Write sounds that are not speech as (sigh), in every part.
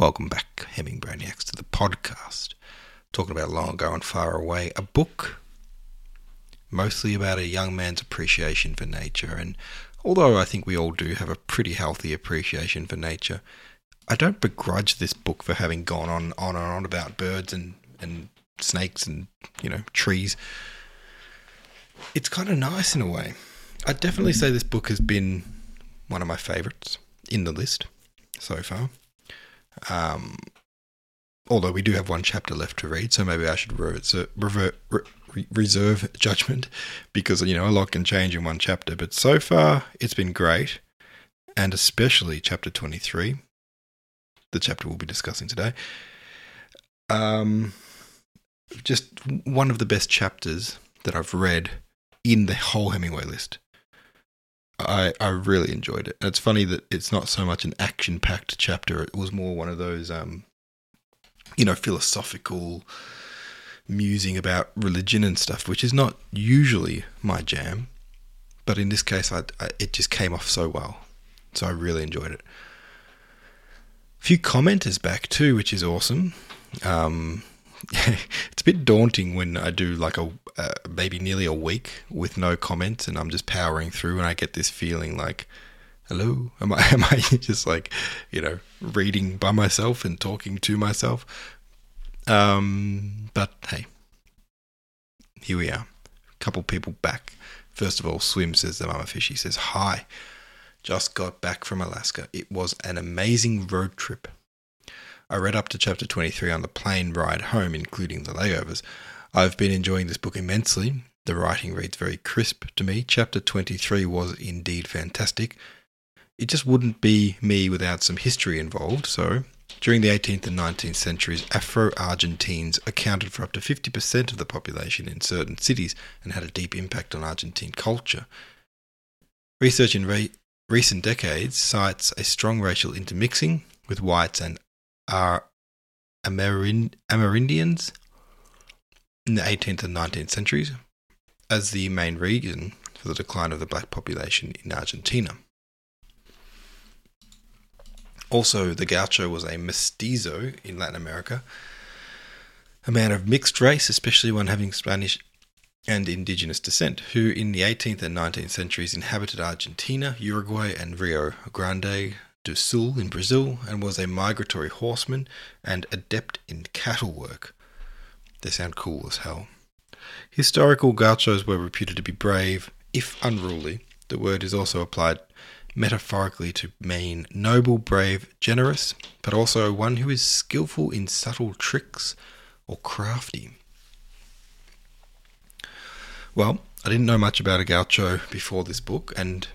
Welcome back, Hemming Brainiacs, to the podcast. Talking about Long Ago and Far Away, a book mostly about a young man's appreciation for nature. And although I think we all do have a pretty healthy appreciation for nature, I don't begrudge this book for having gone on, on and on about birds and, and snakes and, you know, trees. It's kind of nice in a way. I'd definitely say this book has been one of my favorites in the list so far. Um, although we do have one chapter left to read, so maybe I should revert, revert, re- reserve judgment (laughs) because you know a lot can change in one chapter. But so far, it's been great, and especially chapter twenty-three, the chapter we'll be discussing today. Um, just one of the best chapters that I've read in the whole Hemingway list. I, I really enjoyed it. It's funny that it's not so much an action packed chapter. It was more one of those, um, you know, philosophical musing about religion and stuff, which is not usually my jam. But in this case, I, I, it just came off so well. So I really enjoyed it. A few commenters back too, which is awesome. Um, (laughs) it's a bit daunting when I do like a uh, maybe nearly a week with no comments and I'm just powering through and I get this feeling like hello? Am I (laughs) am I just like you know reading by myself and talking to myself? Um but hey here we are. A couple people back. First of all swim says the mama fish. He says hi just got back from Alaska. It was an amazing road trip. I read up to chapter 23 on the plane ride home, including the layovers. I've been enjoying this book immensely. The writing reads very crisp to me. Chapter 23 was indeed fantastic. It just wouldn't be me without some history involved, so. During the 18th and 19th centuries, Afro Argentines accounted for up to 50% of the population in certain cities and had a deep impact on Argentine culture. Research in re- recent decades cites a strong racial intermixing with whites and are Amerindians in the 18th and 19th centuries as the main reason for the decline of the black population in Argentina. Also, the gaucho was a mestizo in Latin America, a man of mixed race, especially one having Spanish and indigenous descent, who in the 18th and 19th centuries inhabited Argentina, Uruguay, and Rio Grande do Sul in Brazil and was a migratory horseman and adept in cattle work. They sound cool as hell. Historical gauchos were reputed to be brave, if unruly. The word is also applied metaphorically to mean noble, brave, generous, but also one who is skillful in subtle tricks or crafty. Well, I didn't know much about a gaucho before this book, and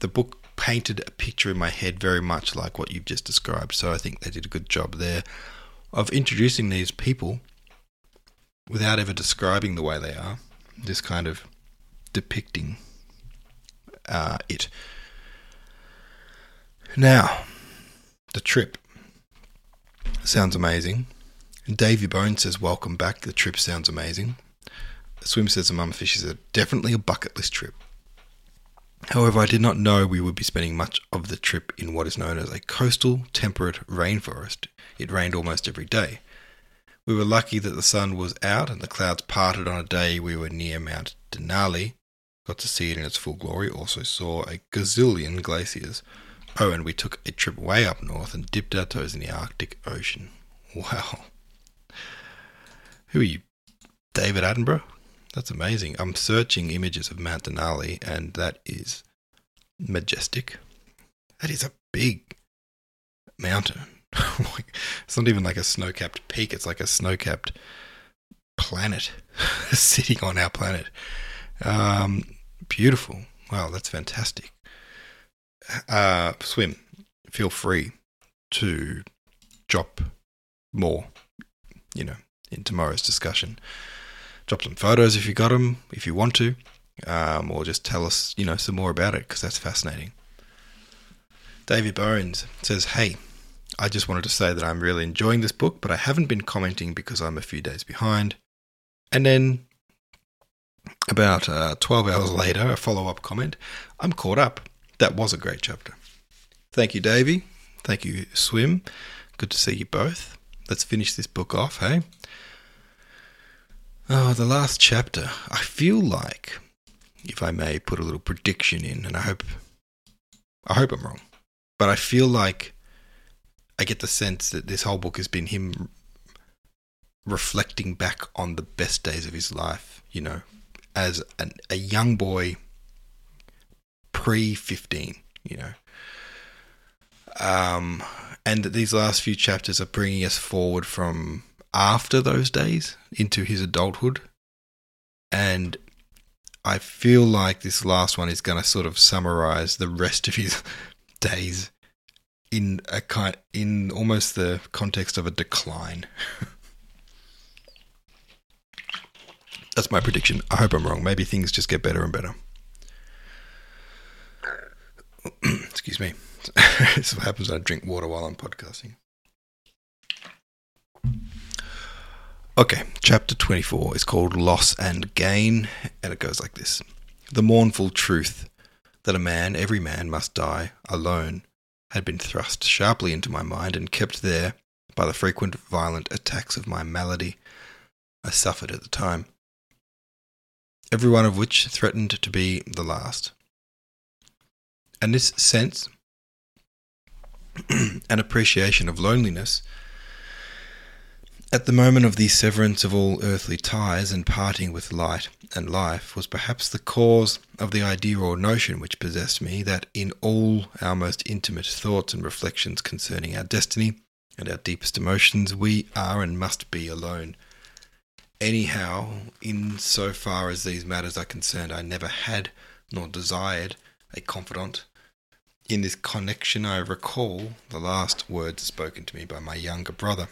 the book painted a picture in my head very much like what you've just described. So I think they did a good job there of introducing these people without ever describing the way they are, just kind of depicting uh, it. Now, the trip sounds amazing. Davy Bone says, Welcome back. The trip sounds amazing. Swim says, The Mama Fish is definitely a bucket list trip. However, I did not know we would be spending much of the trip in what is known as a coastal temperate rainforest. It rained almost every day. We were lucky that the sun was out and the clouds parted on a day we were near Mount Denali. Got to see it in its full glory. Also saw a gazillion glaciers. Oh, and we took a trip way up north and dipped our toes in the Arctic Ocean. (laughs) Wow. Who are you? David Attenborough? That's amazing. I'm searching images of Mount Denali, and that is majestic. That is a big mountain. (laughs) it's not even like a snow capped peak, it's like a snow capped planet (laughs) sitting on our planet. Um, beautiful. Wow, that's fantastic. Uh, swim. Feel free to drop more, you know, in tomorrow's discussion drop some photos if you got them, if you want to, um, or just tell us, you know, some more about it because that's fascinating. David Bones says, "Hey, I just wanted to say that I'm really enjoying this book, but I haven't been commenting because I'm a few days behind." And then, about uh, 12 hours later, a follow up comment: "I'm caught up. That was a great chapter." Thank you, Davey. Thank you, Swim. Good to see you both. Let's finish this book off, hey? Oh, the last chapter. I feel like, if I may put a little prediction in, and I hope, I hope I'm wrong, but I feel like I get the sense that this whole book has been him reflecting back on the best days of his life, you know, as an, a young boy pre 15, you know. Um, and that these last few chapters are bringing us forward from after those days into his adulthood. And I feel like this last one is going to sort of summarize the rest of his (laughs) days in a kind in almost the context of a decline. (laughs) That's my prediction. I hope I'm wrong. Maybe things just get better and better. (clears throat) Excuse me. (laughs) this is what happens when I drink water while I'm podcasting. Okay, chapter 24 is called Loss and Gain, and it goes like this The mournful truth that a man, every man, must die alone had been thrust sharply into my mind and kept there by the frequent violent attacks of my malady I suffered at the time, every one of which threatened to be the last. And this sense (clears throat) and appreciation of loneliness at the moment of the severance of all earthly ties and parting with light and life was perhaps the cause of the idea or notion which possessed me that in all our most intimate thoughts and reflections concerning our destiny and our deepest emotions we are and must be alone. Anyhow, in so far as these matters are concerned, I never had nor desired a confidant. In this connection, I recall the last words spoken to me by my younger brother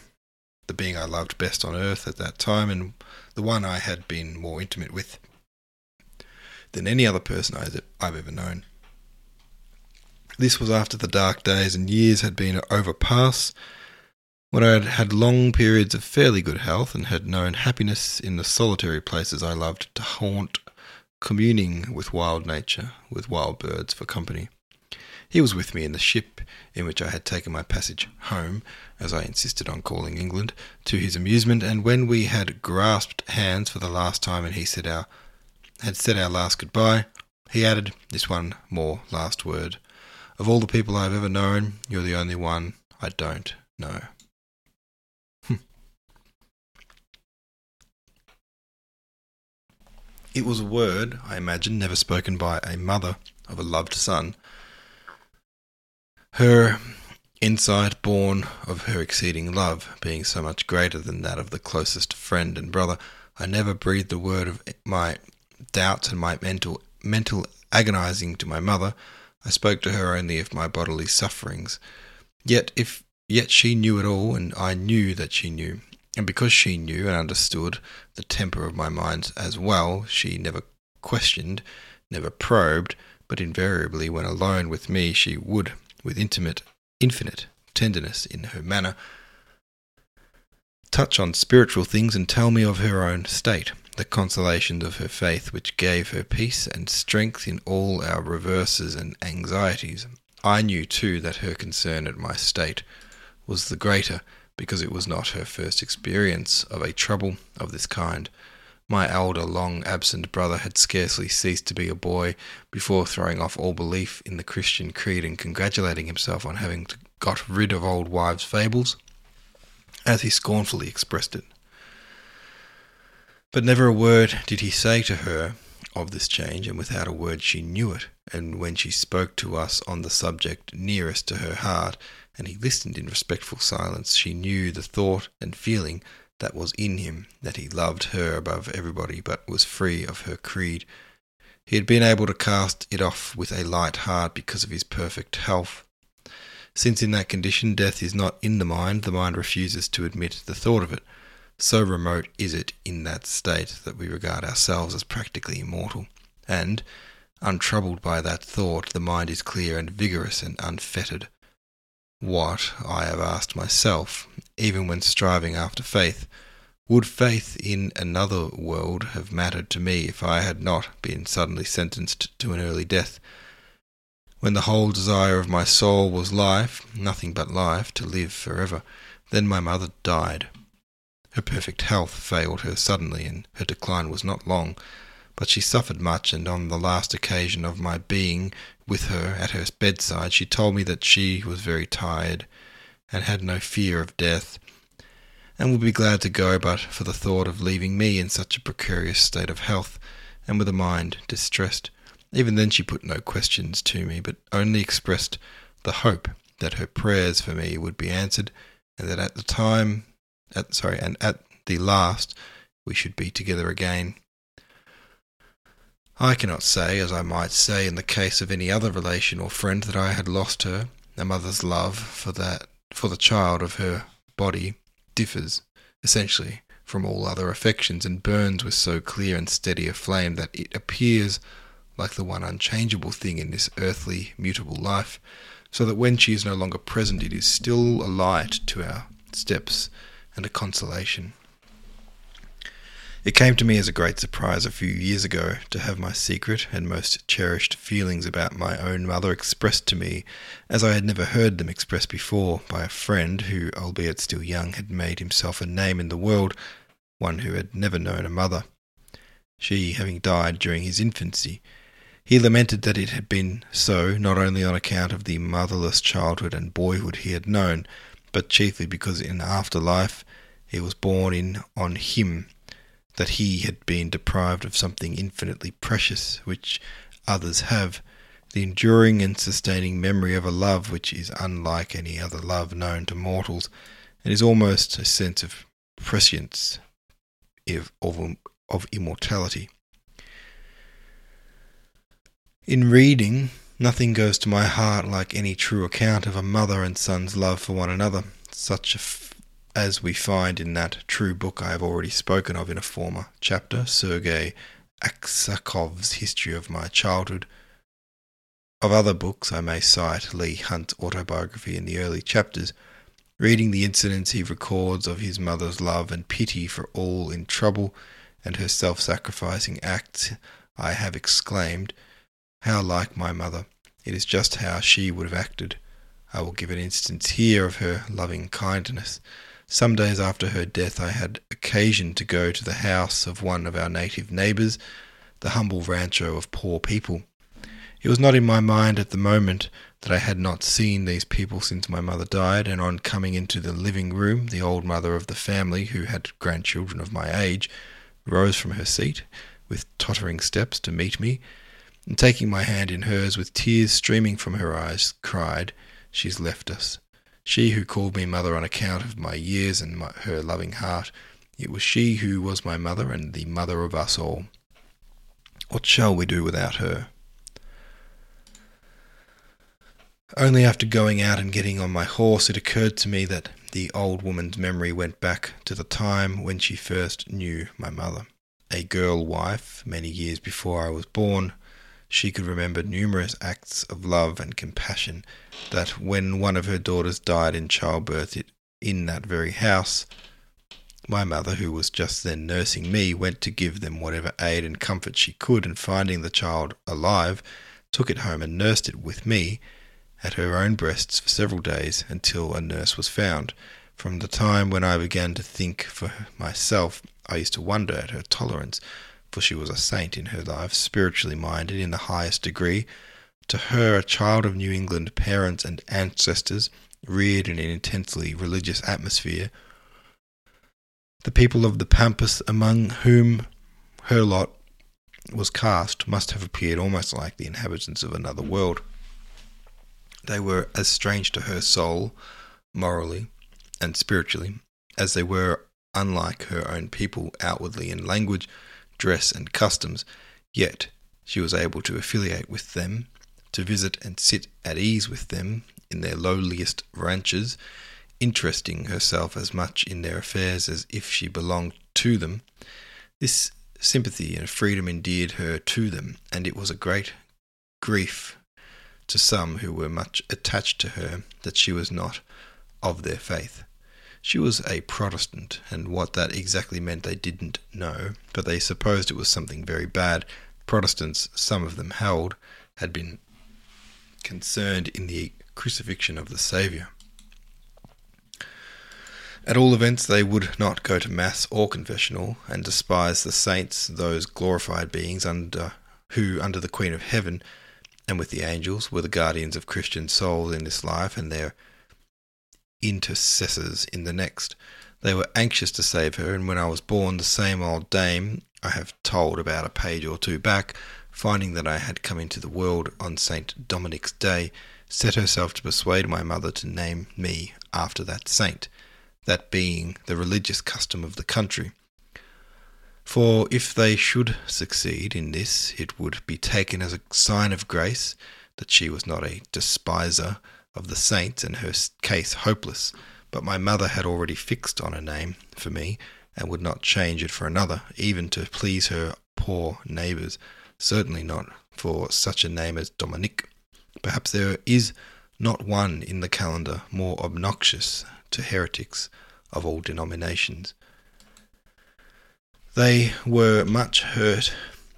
the being I loved best on earth at that time, and the one I had been more intimate with than any other person I've ever known. This was after the dark days and years had been overpass, when I had had long periods of fairly good health and had known happiness in the solitary places I loved to haunt, communing with wild nature, with wild birds for company. He was with me in the ship in which I had taken my passage home, as I insisted on calling England, to his amusement, and when we had grasped hands for the last time and he said our had said our last goodbye, he added this one more last word. Of all the people I have ever known, you're the only one I don't know. Hmm. It was a word, I imagine, never spoken by a mother of a loved son, her insight born of her exceeding love, being so much greater than that of the closest friend and brother, I never breathed a word of my doubts and my mental mental agonizing to my mother. I spoke to her only of my bodily sufferings. Yet if yet she knew it all, and I knew that she knew. And because she knew and understood the temper of my mind as well, she never questioned, never probed, but invariably when alone with me she would with intimate, infinite tenderness in her manner, touch on spiritual things and tell me of her own state, the consolations of her faith which gave her peace and strength in all our reverses and anxieties. I knew too that her concern at my state was the greater because it was not her first experience of a trouble of this kind. My elder, long absent brother had scarcely ceased to be a boy before throwing off all belief in the Christian creed and congratulating himself on having got rid of old wives' fables, as he scornfully expressed it. But never a word did he say to her of this change, and without a word she knew it, and when she spoke to us on the subject nearest to her heart, and he listened in respectful silence, she knew the thought and feeling that was in him, that he loved her above everybody but was free of her creed. He had been able to cast it off with a light heart because of his perfect health. Since in that condition death is not in the mind, the mind refuses to admit the thought of it. So remote is it in that state that we regard ourselves as practically immortal. And, untroubled by that thought, the mind is clear and vigorous and unfettered. What, I have asked myself, even when striving after faith. Would faith in another world have mattered to me if I had not been suddenly sentenced to an early death? when the whole desire of my soul was life, nothing but life, to live forever. Then my mother died. Her perfect health failed her suddenly, and her decline was not long, but she suffered much, and on the last occasion of my being with her at her bedside, she told me that she was very tired, and had no fear of death, and would be glad to go but for the thought of leaving me in such a precarious state of health, and with a mind distressed. Even then she put no questions to me, but only expressed the hope that her prayers for me would be answered, and that at the time, at, sorry, and at the last, we should be together again. I cannot say, as I might say in the case of any other relation or friend, that I had lost her. A mother's love for that for the child of her body differs essentially from all other affections and burns with so clear and steady a flame that it appears like the one unchangeable thing in this earthly, mutable life, so that when she is no longer present, it is still a light to our steps and a consolation. It came to me as a great surprise a few years ago to have my secret and most cherished feelings about my own mother expressed to me as I had never heard them expressed before by a friend who, albeit still young, had made himself a name in the world, one who had never known a mother. She having died during his infancy, he lamented that it had been so, not only on account of the motherless childhood and boyhood he had known, but chiefly because in after life it was borne in on him that he had been deprived of something infinitely precious which others have, the enduring and sustaining memory of a love which is unlike any other love known to mortals, and is almost a sense of prescience, of, of, of immortality. In reading, nothing goes to my heart like any true account of a mother and son's love for one another, such as we find in that true book I have already spoken of in a former chapter, Sergei Aksakov's History of My Childhood. Of other books, I may cite Leigh Hunt's autobiography in the early chapters. Reading the incidents he records of his mother's love and pity for all in trouble and her self sacrificing acts, I have exclaimed, how like my mother! It is just how she would have acted. I will give an instance here of her loving kindness. Some days after her death, I had occasion to go to the house of one of our native neighbours, the humble rancho of poor people. It was not in my mind at the moment that I had not seen these people since my mother died, and on coming into the living room, the old mother of the family, who had grandchildren of my age, rose from her seat with tottering steps to meet me and taking my hand in hers with tears streaming from her eyes, cried, She's left us. She who called me mother on account of my years and my, her loving heart. It was she who was my mother and the mother of us all. What shall we do without her? Only after going out and getting on my horse, it occurred to me that the old woman's memory went back to the time when she first knew my mother. A girl wife, many years before I was born, she could remember numerous acts of love and compassion that when one of her daughters died in childbirth it, in that very house, my mother, who was just then nursing me, went to give them whatever aid and comfort she could, and finding the child alive, took it home and nursed it with me at her own breasts for several days until a nurse was found. From the time when I began to think for myself, I used to wonder at her tolerance for she was a saint in her life, spiritually minded in the highest degree. To her, a child of New England parents and ancestors, reared in an intensely religious atmosphere, the people of the Pampas among whom her lot was cast must have appeared almost like the inhabitants of another world. They were as strange to her soul, morally and spiritually, as they were unlike her own people outwardly in language, dress, and customs, yet she was able to affiliate with them, to visit and sit at ease with them in their lowliest ranches, interesting herself as much in their affairs as if she belonged to them. This sympathy and freedom endeared her to them, and it was a great grief to some who were much attached to her that she was not of their faith. She was a Protestant, and what that exactly meant they didn't know, but they supposed it was something very bad. Protestants, some of them held, had been concerned in the crucifixion of the Saviour. At all events, they would not go to Mass or confessional, and despise the saints, those glorified beings under who, under the Queen of Heaven, and with the angels, were the guardians of Christian souls in this life and their intercessors in the next. They were anxious to save her, and when I was born, the same old dame I have told about a page or two back, finding that I had come into the world on St. Dominic's Day, set herself to persuade my mother to name me after that saint that being the religious custom of the country. For if they should succeed in this, it would be taken as a sign of grace that she was not a despiser of the saints and her case hopeless. But my mother had already fixed on a name for me and would not change it for another, even to please her poor neighbours, certainly not for such a name as Dominic. Perhaps there is not one in the calendar more obnoxious to heretics of all denominations. They were much hurt.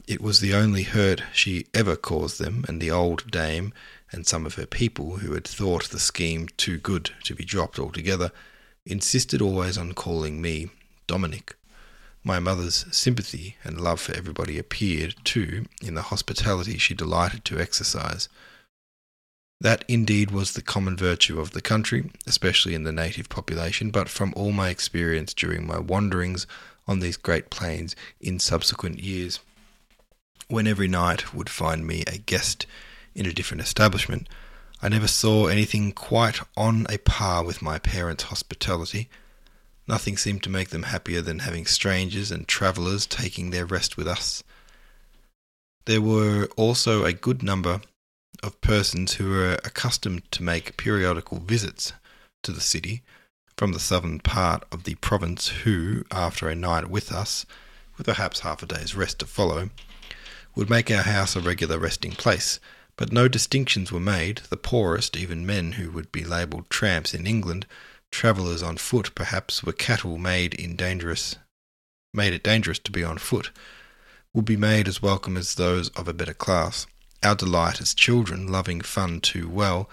It was the only hurt she ever caused them, and the old dame and some of her people, who had thought the scheme too good to be dropped altogether, insisted always on calling me Dominic. My mother's sympathy and love for everybody appeared, too, in the hospitality she delighted to exercise. That indeed was the common virtue of the country, especially in the native population, but from all my experience during my wanderings on these great plains in subsequent years, when every night would find me a guest in a different establishment, I never saw anything quite on a par with my parents' hospitality. Nothing seemed to make them happier than having strangers and travellers taking their rest with us. There were also a good number of persons who were accustomed to make periodical visits to the city from the southern part of the province, who, after a night with us, with perhaps half a day's rest to follow, would make our house a regular resting place. But no distinctions were made. The poorest, even men who would be labelled tramps in England, travellers on foot perhaps, were cattle made in dangerous made it dangerous to be on foot, would be made as welcome as those of a better class. Our delight as children, loving fun too well,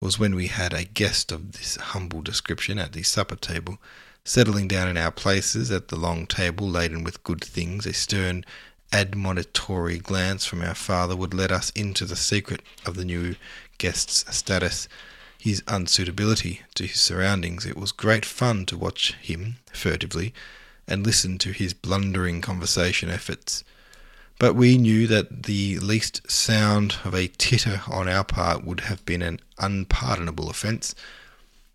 was when we had a guest of this humble description at the supper table, settling down in our places at the long table laden with good things, a stern admonitory glance from our father would let us into the secret of the new guest's status, his unsuitability to his surroundings. It was great fun to watch him furtively and listen to his blundering conversation efforts. But we knew that the least sound of a titter on our part would have been an unpardonable offence.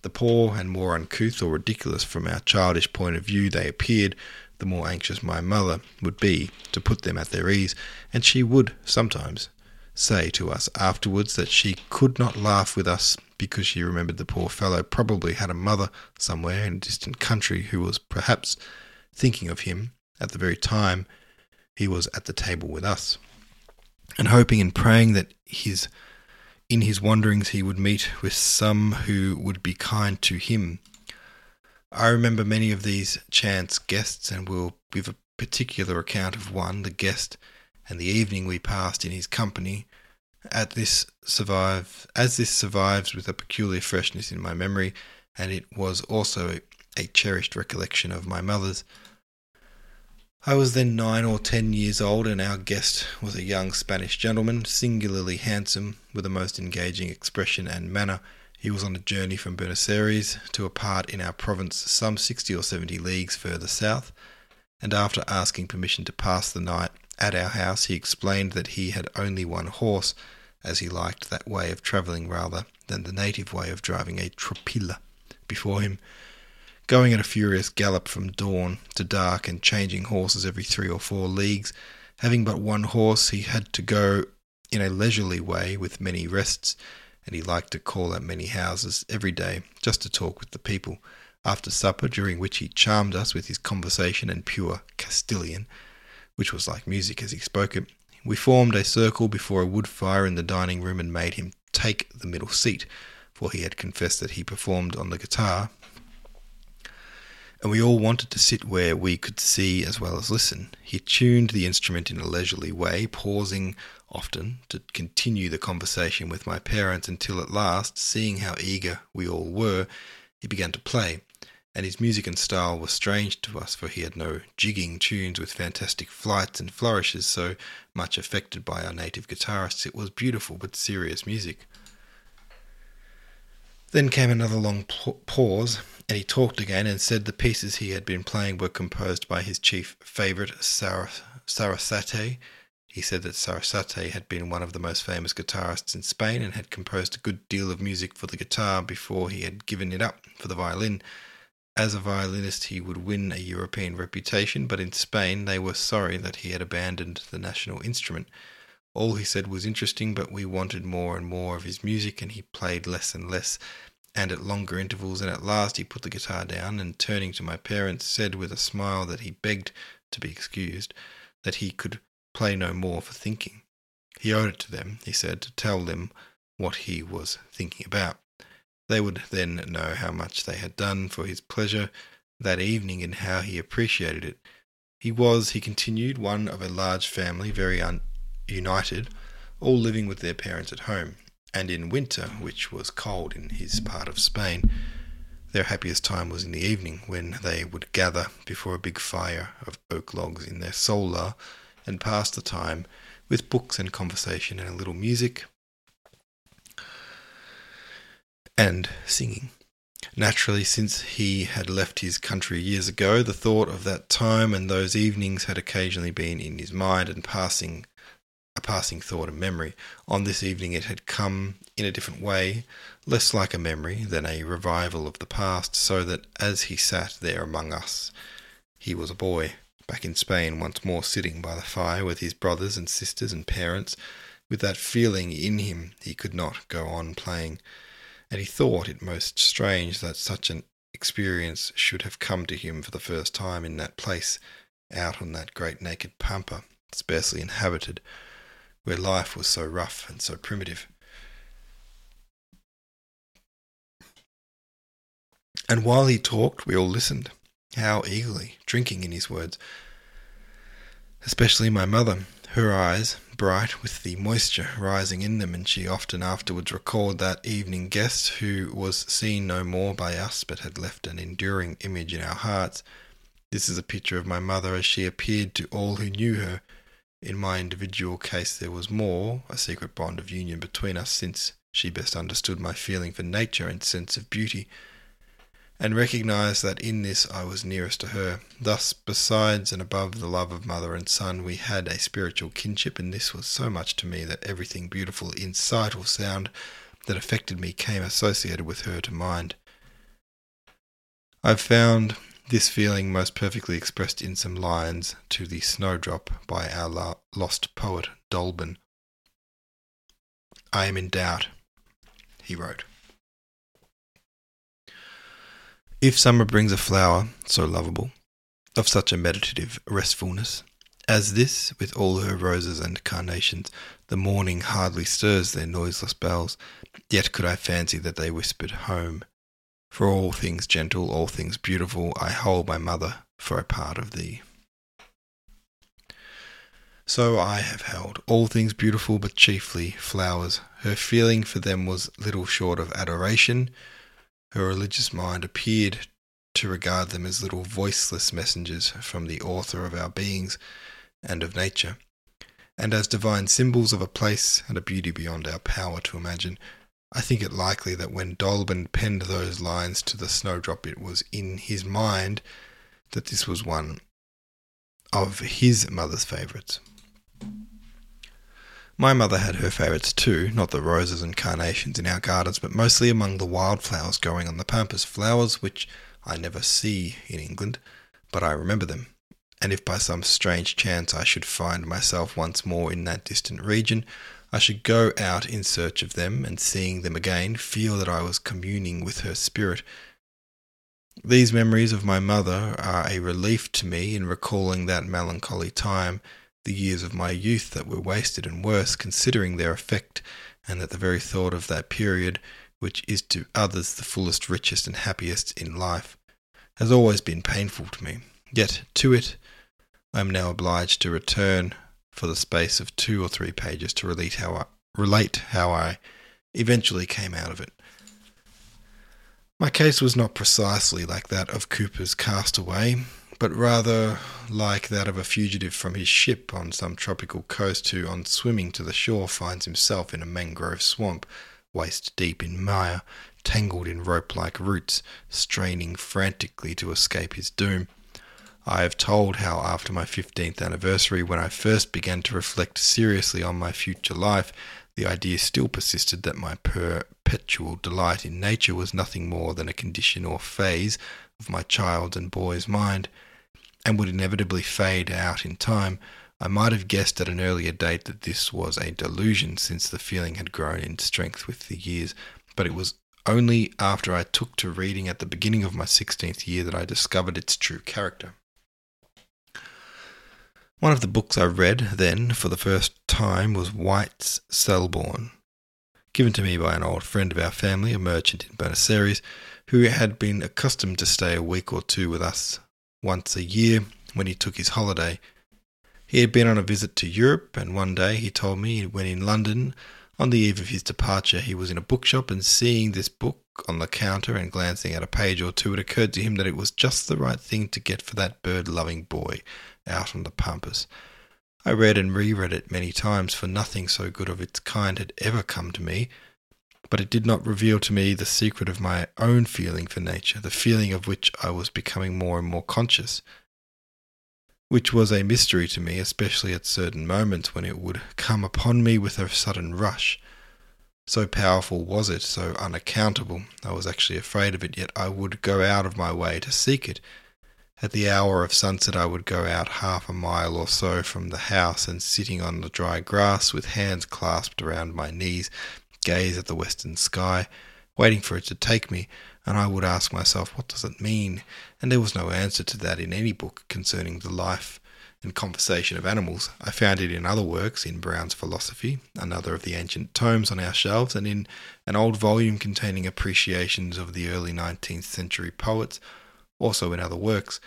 The poor and more uncouth or ridiculous from our childish point of view they appeared, the more anxious my mother would be to put them at their ease, and she would sometimes say to us afterwards that she could not laugh with us because she remembered the poor fellow probably had a mother somewhere in a distant country who was perhaps thinking of him at the very time he was at the table with us, and hoping and praying that his in his wanderings he would meet with some who would be kind to him. I remember many of these chance guests, and will give a particular account of one, the guest, and the evening we passed in his company. At this survive, as this survives with a peculiar freshness in my memory, and it was also a cherished recollection of my mother's. I was then nine or ten years old, and our guest was a young Spanish gentleman, singularly handsome, with a most engaging expression and manner. He was on a journey from Buenos Aires to a part in our province some sixty or seventy leagues further south, and after asking permission to pass the night at our house, he explained that he had only one horse, as he liked that way of travelling rather than the native way of driving a tropilla before him going at a furious gallop from dawn to dark and changing horses every three or four leagues. Having but one horse, he had to go in a leisurely way with many rests, and he liked to call at many houses every day just to talk with the people. After supper, during which he charmed us with his conversation and pure Castilian, which was like music as he spoke it, we formed a circle before a wood fire in the dining room and made him take the middle seat, for he had confessed that he performed on the guitar and we all wanted to sit where we could see as well as listen. He tuned the instrument in a leisurely way, pausing often to continue the conversation with my parents until at last, seeing how eager we all were, he began to play. And his music and style were strange to us, for he had no jigging tunes with fantastic flights and flourishes so much affected by our native guitarists. It was beautiful but serious music. Then came another long pause, and he talked again and said the pieces he had been playing were composed by his chief favourite, Sarasate. He said that Sarasate had been one of the most famous guitarists in Spain and had composed a good deal of music for the guitar before he had given it up for the violin. As a violinist, he would win a European reputation, but in Spain they were sorry that he had abandoned the national instrument. All he said was interesting, but we wanted more and more of his music, and he played less and less, and at longer intervals, and at last he put the guitar down, and turning to my parents, said with a smile that he begged to be excused, that he could play no more for thinking. He owed it to them, he said, to tell them what he was thinking about. They would then know how much they had done for his pleasure that evening and how he appreciated it. He was, he continued, one of a large family, very un- united, all living with their parents at home, and in winter, which was cold in his part of Spain, their happiest time was in the evening, when they would gather before a big fire of oak logs in their solar and pass the time with books and conversation and a little music and singing. Naturally, since he had left his country years ago, the thought of that time and those evenings had occasionally been in his mind and passing a passing thought and memory. On this evening it had come in a different way, less like a memory than a revival of the past, so that as he sat there among us, he was a boy, back in Spain once more sitting by the fire with his brothers and sisters and parents, with that feeling in him he could not go on playing, and he thought it most strange that such an experience should have come to him for the first time in that place, out on that great naked pampa, sparsely inhabited, where life was so rough and so primitive. And while he talked, we all listened. How eagerly, drinking in his words. Especially my mother, her eyes bright with the moisture rising in them, and she often afterwards recalled that evening guest who was seen no more by us but had left an enduring image in our hearts. This is a picture of my mother as she appeared to all who knew her, in my individual case, there was more, a secret bond of union between us, since she best understood my feeling for nature and sense of beauty, and recognized that in this I was nearest to her. Thus, besides and above the love of mother and son, we had a spiritual kinship, and this was so much to me that everything beautiful in sight or sound that affected me came associated with her to mind. I've found this feeling most perfectly expressed in some lines to the Snowdrop by our lost poet Dolben. I am in doubt, he wrote. If summer brings a flower so lovable, of such a meditative restfulness, as this, with all her roses and carnations, the morning hardly stirs their noiseless bells, yet could I fancy that they whispered home for all things gentle, all things beautiful, I hold my mother for a part of thee. So I have held all things beautiful, but chiefly flowers. Her feeling for them was little short of adoration. Her religious mind appeared to regard them as little voiceless messengers from the author of our beings and of nature, and as divine symbols of a place and a beauty beyond our power to imagine. I think it likely that when Dolben penned those lines to the snowdrop, it was in his mind that this was one of his mother's favourites. My mother had her favourites too, not the roses and carnations in our gardens, but mostly among the wildflowers growing on the pampas, flowers which I never see in England, but I remember them. And if by some strange chance I should find myself once more in that distant region, I should go out in search of them, and seeing them again, feel that I was communing with her spirit. These memories of my mother are a relief to me in recalling that melancholy time, the years of my youth that were wasted and worse, considering their effect, and that the very thought of that period, which is to others the fullest, richest, and happiest in life, has always been painful to me. Yet to it I am now obliged to return for the space of two or three pages to relate how I, relate how I eventually came out of it. My case was not precisely like that of Cowper's castaway, but rather like that of a fugitive from his ship on some tropical coast who, on swimming to the shore, finds himself in a mangrove swamp, waist deep in mire, tangled in rope like roots, straining frantically to escape his doom. I have told how, after my 15th anniversary, when I first began to reflect seriously on my future life, the idea still persisted that my perpetual delight in nature was nothing more than a condition or phase of my child's and boy's mind, and would inevitably fade out in time. I might have guessed at an earlier date that this was a delusion, since the feeling had grown in strength with the years, but it was only after I took to reading at the beginning of my 16th year that I discovered its true character. One of the books I read then for the first time was White's Selborne, given to me by an old friend of our family, a merchant in Buenos Aires, who had been accustomed to stay a week or two with us once a year when he took his holiday. He had been on a visit to Europe, and one day he told me when in London, on the eve of his departure, he was in a bookshop and seeing this book on the counter and glancing at a page or two, it occurred to him that it was just the right thing to get for that bird loving boy out on the pampas. I read and reread it many times, for nothing so good of its kind had ever come to me, but it did not reveal to me the secret of my own feeling for nature, the feeling of which I was becoming more and more conscious, which was a mystery to me, especially at certain moments when it would come upon me with a sudden rush. So powerful was it, so unaccountable, I was actually afraid of it, yet I would go out of my way to seek it, at the hour of sunset, I would go out half a mile or so from the house and, sitting on the dry grass with hands clasped around my knees, gaze at the western sky, waiting for it to take me, and I would ask myself, What does it mean? And there was no answer to that in any book concerning the life and conversation of animals. I found it in other works, in Brown's Philosophy, another of the ancient tomes on our shelves, and in an old volume containing appreciations of the early 19th century poets also in other works.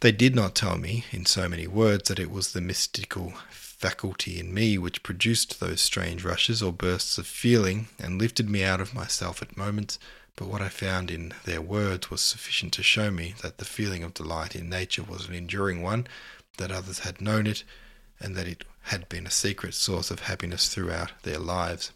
They did not tell me, in so many words, that it was the mystical faculty in me which produced those strange rushes or bursts of feeling and lifted me out of myself at moments, but what I found in their words was sufficient to show me that the feeling of delight in nature was an enduring one, that others had known it, and that it had been a secret source of happiness throughout their lives.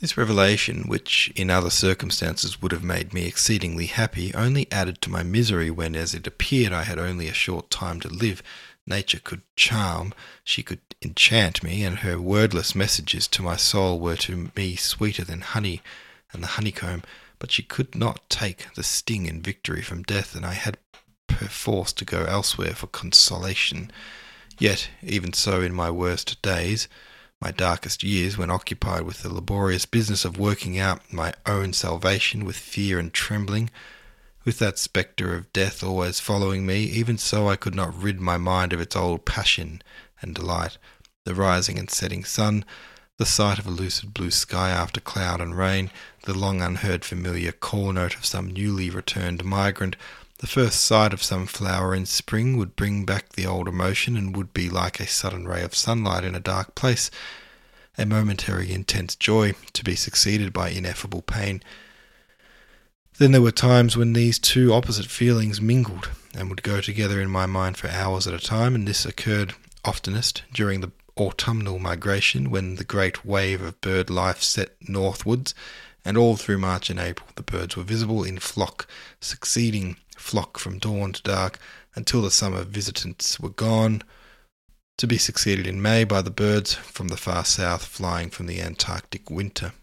This revelation, which in other circumstances would have made me exceedingly happy, only added to my misery when, as it appeared, I had only a short time to live. Nature could charm, she could enchant me, and her wordless messages to my soul were to me sweeter than honey and the honeycomb, but she could not take the sting and victory from death, and I had perforce to go elsewhere for consolation. Yet, even so, in my worst days, my darkest years, when occupied with the laborious business of working out my own salvation with fear and trembling, with that spectre of death always following me, even so I could not rid my mind of its old passion and delight, the rising and setting sun, the sight of a lucid blue sky after cloud and rain, the long unheard familiar call note of some newly returned migrant, the first sight of some flower in spring would bring back the old emotion and would be like a sudden ray of sunlight in a dark place, a momentary intense joy to be succeeded by ineffable pain. Then there were times when these two opposite feelings mingled and would go together in my mind for hours at a time, and this occurred oftenest during the autumnal migration when the great wave of bird life set northwards, and all through March and April the birds were visible in flock, succeeding flock from dawn to dark until the summer visitants were gone, to be succeeded in May by the birds from the far south flying from the Antarctic winter.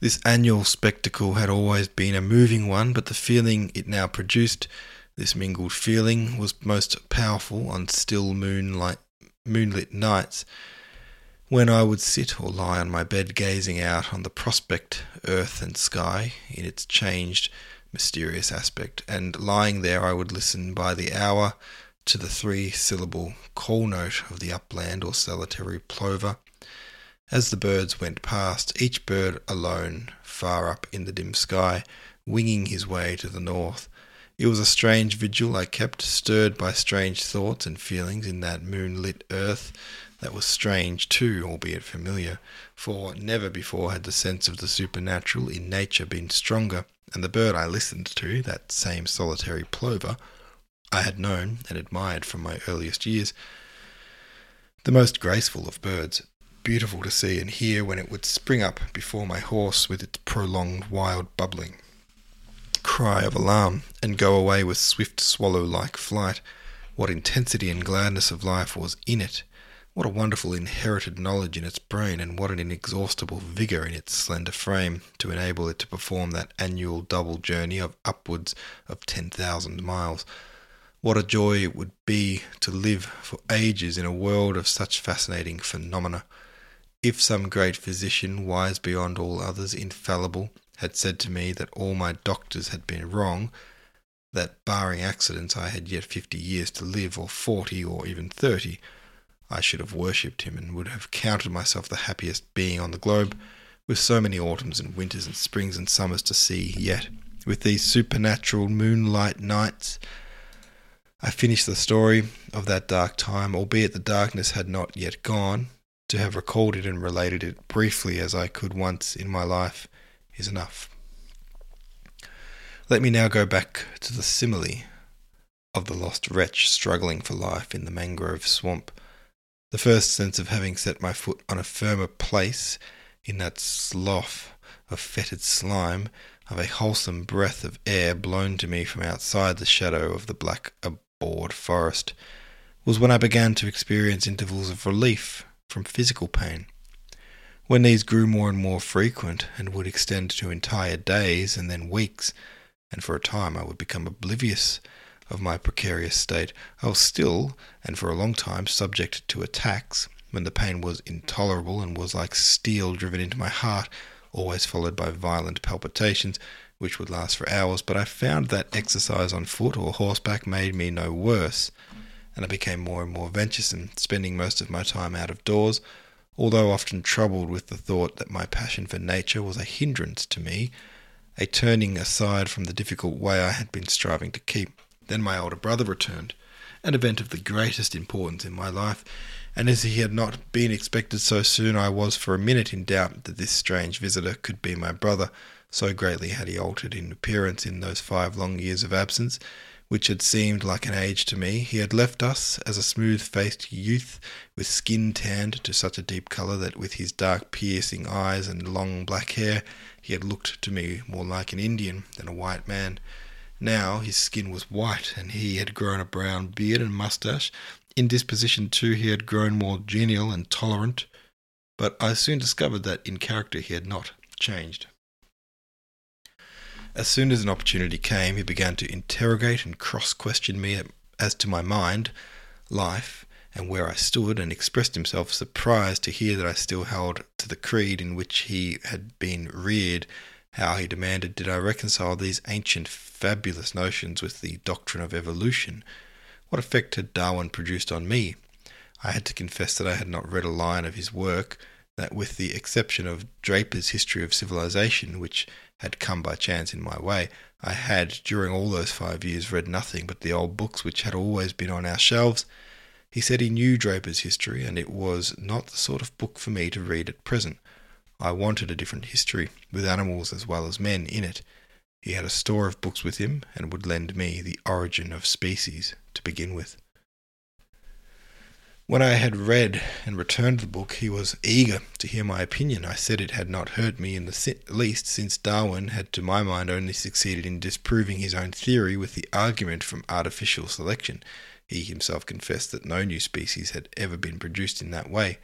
This annual spectacle had always been a moving one, but the feeling it now produced, this mingled feeling, was most powerful on still moonlight, moonlit nights when I would sit or lie on my bed gazing out on the prospect, earth and sky, in its changed mysterious aspect, and lying there I would listen by the hour to the three syllable call note of the upland or solitary plover, As the birds went past, each bird alone, far up in the dim sky, winging his way to the north, it was a strange vigil I kept, stirred by strange thoughts and feelings in that moonlit earth. That was strange too, albeit familiar, for never before had the sense of the supernatural in nature been stronger, and the bird I listened to, that same solitary plover, I had known and admired from my earliest years, the most graceful of birds, beautiful to see and hear when it would spring up before my horse with its prolonged wild bubbling cry of alarm and go away with swift swallow like flight. What intensity and gladness of life was in it! What a wonderful inherited knowledge in its brain, and what an inexhaustible vigour in its slender frame to enable it to perform that annual double journey of upwards of ten thousand miles. What a joy it would be to live for ages in a world of such fascinating phenomena. If some great physician, wise beyond all others, infallible, had said to me that all my doctors had been wrong, that barring accidents I had yet fifty years to live, or forty, or even thirty, I should have worshipped him and would have counted myself the happiest being on the globe, with so many autumns and winters and springs and summers to see yet, with these supernatural moonlight nights. I finished the story of that dark time, albeit the darkness had not yet gone, to have recalled it and related it briefly as I could once in my life is enough. Let me now go back to the simile of the lost wretch struggling for life in the mangrove swamp. The first sense of having set my foot on a firmer place in that slough of fetid slime, of a wholesome breath of air blown to me from outside the shadow of the black abhorred forest, was when I began to experience intervals of relief from physical pain. When these grew more and more frequent and would extend to entire days and then weeks, and for a time I would become oblivious of my precarious state, I was still, and for a long time, subject to attacks, when the pain was intolerable and was like steel driven into my heart, always followed by violent palpitations, which would last for hours. But I found that exercise on foot or horseback made me no worse, and I became more and more venturesome, spending most of my time out of doors although often troubled with the thought that my passion for nature was a hindrance to me, a turning aside from the difficult way I had been striving to keep. Then my older brother returned, an event of the greatest importance in my life, and as he had not been expected so soon, I was for a minute in doubt that this strange visitor could be my brother, so greatly had he altered in appearance in those five long years of absence, which had seemed like an age to me. He had left us as a smooth faced youth, with skin tanned to such a deep colour that with his dark piercing eyes and long black hair he had looked to me more like an Indian than a white man. Now his skin was white, and he had grown a brown beard and moustache. In disposition, too, he had grown more genial and tolerant, but I soon discovered that in character he had not changed. As soon as an opportunity came, he began to interrogate and cross question me as to my mind, life, and where I stood, and expressed himself surprised to hear that I still held to the creed in which he had been reared. How, he demanded, did I reconcile these ancient fabulous notions with the doctrine of evolution? What effect had Darwin produced on me? I had to confess that I had not read a line of his work, that with the exception of Draper's History of Civilization, which had come by chance in my way, I had, during all those five years, read nothing but the old books which had always been on our shelves. He said he knew Draper's history, and it was not the sort of book for me to read at present. I wanted a different history, with animals as well as men in it. He had a store of books with him, and would lend me The Origin of Species to begin with. When I had read and returned the book, he was eager to hear my opinion. I said it had not hurt me in the least, since Darwin had, to my mind, only succeeded in disproving his own theory with the argument from artificial selection. He himself confessed that no new species had ever been produced in that way.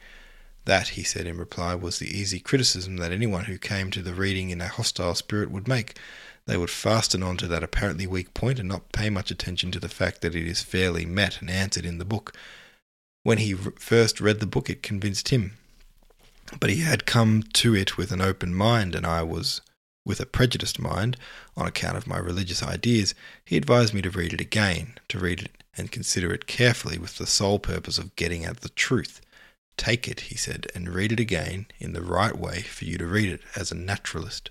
That, he said in reply, was the easy criticism that anyone who came to the reading in a hostile spirit would make. They would fasten on to that apparently weak point and not pay much attention to the fact that it is fairly met and answered in the book. When he first read the book, it convinced him. But he had come to it with an open mind, and I was with a prejudiced mind on account of my religious ideas. He advised me to read it again, to read it and consider it carefully with the sole purpose of getting at the truth. Take it, he said, and read it again in the right way for you to read it as a naturalist.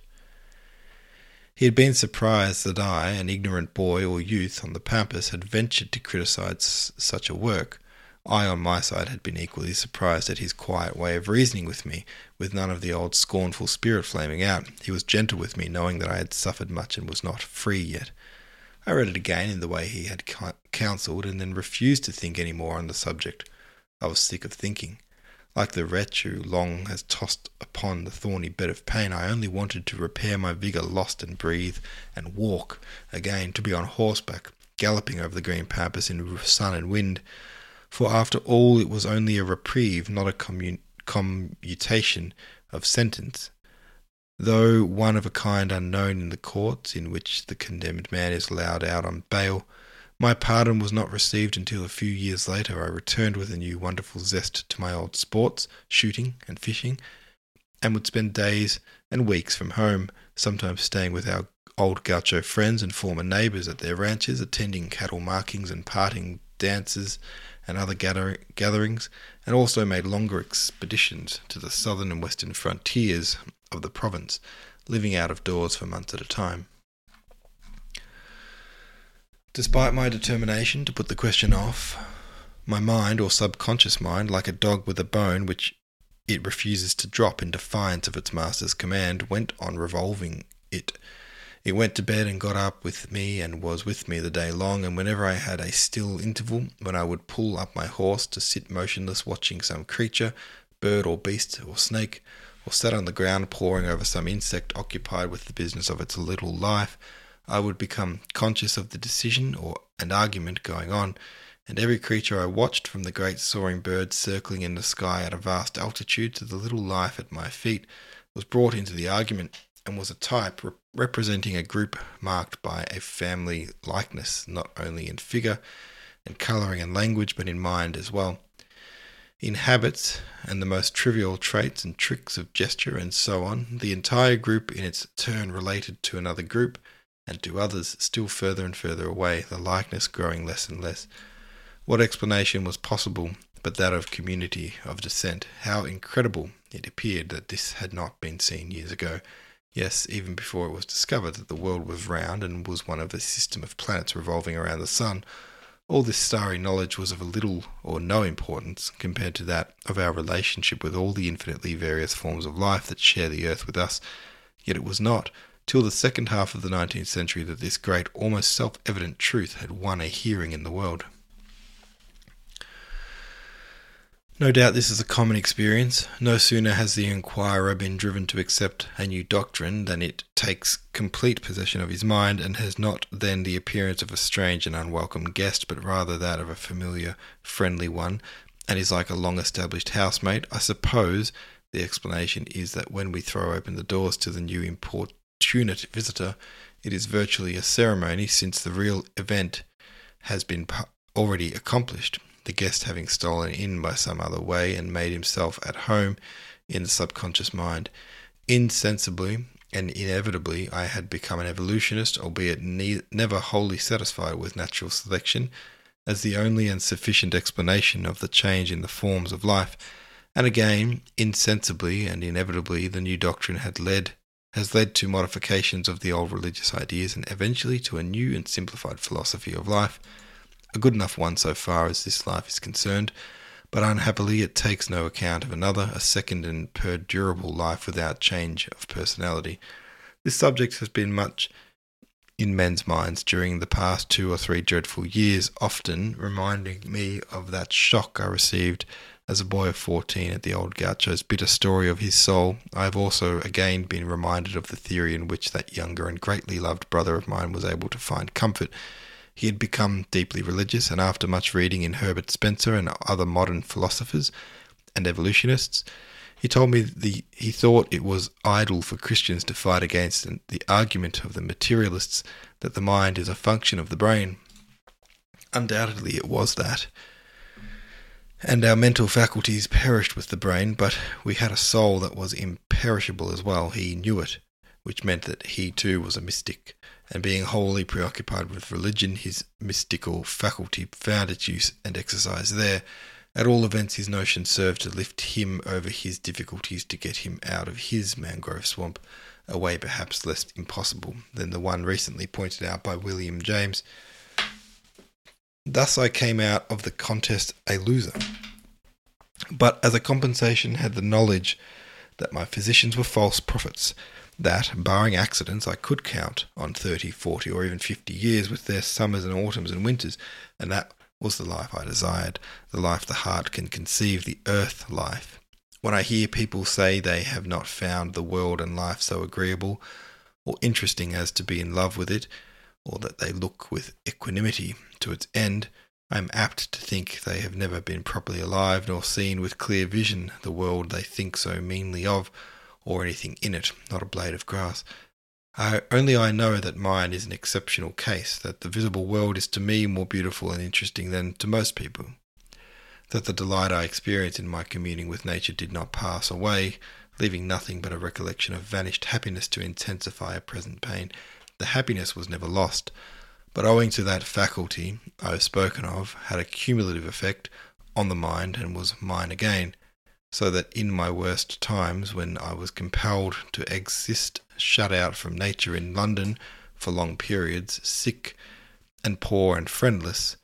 He had been surprised that I, an ignorant boy or youth on the pampas, had ventured to criticize such a work. I, on my side, had been equally surprised at his quiet way of reasoning with me, with none of the old scornful spirit flaming out. He was gentle with me, knowing that I had suffered much and was not free yet. I read it again in the way he had counselled, and then refused to think any more on the subject. I was sick of thinking. Like the wretch who long has tossed upon the thorny bed of pain, I only wanted to repair my vigour lost and breathe, and walk again, to be on horseback, galloping over the green pampas in sun and wind. For after all, it was only a reprieve, not a commun- commutation of sentence, though one of a kind unknown in the courts in which the condemned man is allowed out on bail. My pardon was not received until a few years later I returned with a new wonderful zest to my old sports, shooting and fishing, and would spend days and weeks from home, sometimes staying with our old gaucho friends and former neighbours at their ranches, attending cattle markings and parting dances and other gather- gatherings, and also made longer expeditions to the southern and western frontiers of the province, living out of doors for months at a time. Despite my determination to put the question off, my mind, or subconscious mind, like a dog with a bone which it refuses to drop in defiance of its master's command, went on revolving it. It went to bed and got up with me and was with me the day long, and whenever I had a still interval, when I would pull up my horse to sit motionless watching some creature, bird or beast or snake, or sat on the ground poring over some insect occupied with the business of its little life, I would become conscious of the decision or an argument going on, and every creature I watched, from the great soaring bird circling in the sky at a vast altitude to the little life at my feet, was brought into the argument and was a type representing a group marked by a family likeness, not only in figure and colouring and language, but in mind as well. In habits and the most trivial traits and tricks of gesture and so on, the entire group in its turn related to another group and to others still further and further away, the likeness growing less and less. What explanation was possible but that of community of descent? How incredible it appeared that this had not been seen years ago. Yes, even before it was discovered that the world was round and was one of a system of planets revolving around the sun. All this starry knowledge was of little or no importance compared to that of our relationship with all the infinitely various forms of life that share the earth with us. Yet it was not till the second half of the 19th century that this great, almost self evident truth had won a hearing in the world. No doubt this is a common experience. No sooner has the inquirer been driven to accept a new doctrine than it takes complete possession of his mind, and has not then the appearance of a strange and unwelcome guest, but rather that of a familiar, friendly one, and is like a long established housemate. I suppose the explanation is that when we throw open the doors to the new importunate visitor, it is virtually a ceremony since the real event has been already accomplished, the guest having stolen in by some other way and made himself at home in the subconscious mind. Insensibly and inevitably, I had become an evolutionist, albeit ne- never wholly satisfied with natural selection as the only and sufficient explanation of the change in the forms of life. And again, insensibly and inevitably, the new doctrine had led has led to modifications of the old religious ideas and eventually to a new and simplified philosophy of life, a good enough one so far as this life is concerned, but unhappily it takes no account of another, a second and perdurable life without change of personality. This subject has been much in men's minds during the past two or three dreadful years, often reminding me of that shock I received as a boy of 14 at the old gaucho's bitter story of his soul, I have also again been reminded of the theory in which that younger and greatly loved brother of mine was able to find comfort. He had become deeply religious, and after much reading in Herbert Spencer and other modern philosophers and evolutionists, he told me the, he thought it was idle for Christians to fight against the argument of the materialists that the mind is a function of the brain. Undoubtedly, it was that and our mental faculties perished with the brain, but we had a soul that was imperishable as well. He knew it, which meant that he too was a mystic, and being wholly preoccupied with religion, his mystical faculty found its use and exercise there, At all events, his notion served to lift him over his difficulties to get him out of his mangrove swamp, a way perhaps less impossible than the one recently pointed out by William James. Thus I came out of the contest a loser. But as a compensation, had the knowledge that my physicians were false prophets, that, barring accidents, I could count on thirty, forty, or even fifty years with their summers and autumns and winters, and that was the life I desired, the life the heart can conceive, the earth life. When I hear people say they have not found the world and life so agreeable or interesting as to be in love with it, or that they look with equanimity to its end, I am apt to think they have never been properly alive nor seen with clear vision the world they think so meanly of, or anything in it, not a blade of grass. I, only I know that mine is an exceptional case, that the visible world is to me more beautiful and interesting than to most people, that the delight I experienced in my communing with nature did not pass away, leaving nothing but a recollection of vanished happiness to intensify a present pain. The happiness was never lost, but owing to that faculty I have spoken of, had a cumulative effect on the mind and was mine again so that in my worst times, when I was compelled to exist shut out from nature in London for long periods, sick and poor and friendless,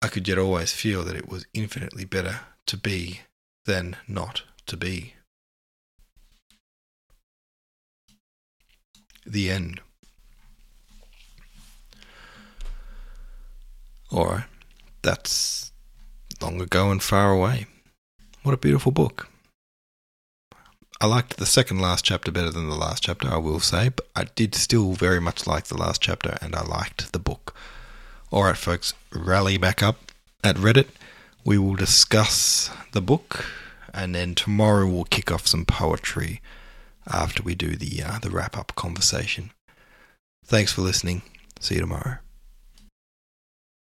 I could yet always feel that it was infinitely better to be than not to be. The end. Alright, that's long ago and far away. What a beautiful book. I liked the second last chapter better than the last chapter, I will say, but I did still very much like the last chapter and I liked the book. Alright, folks, rally back up at Reddit. We will discuss the book and then tomorrow we'll kick off some poetry after we do the, uh, the wrap up conversation. Thanks for listening. See you tomorrow.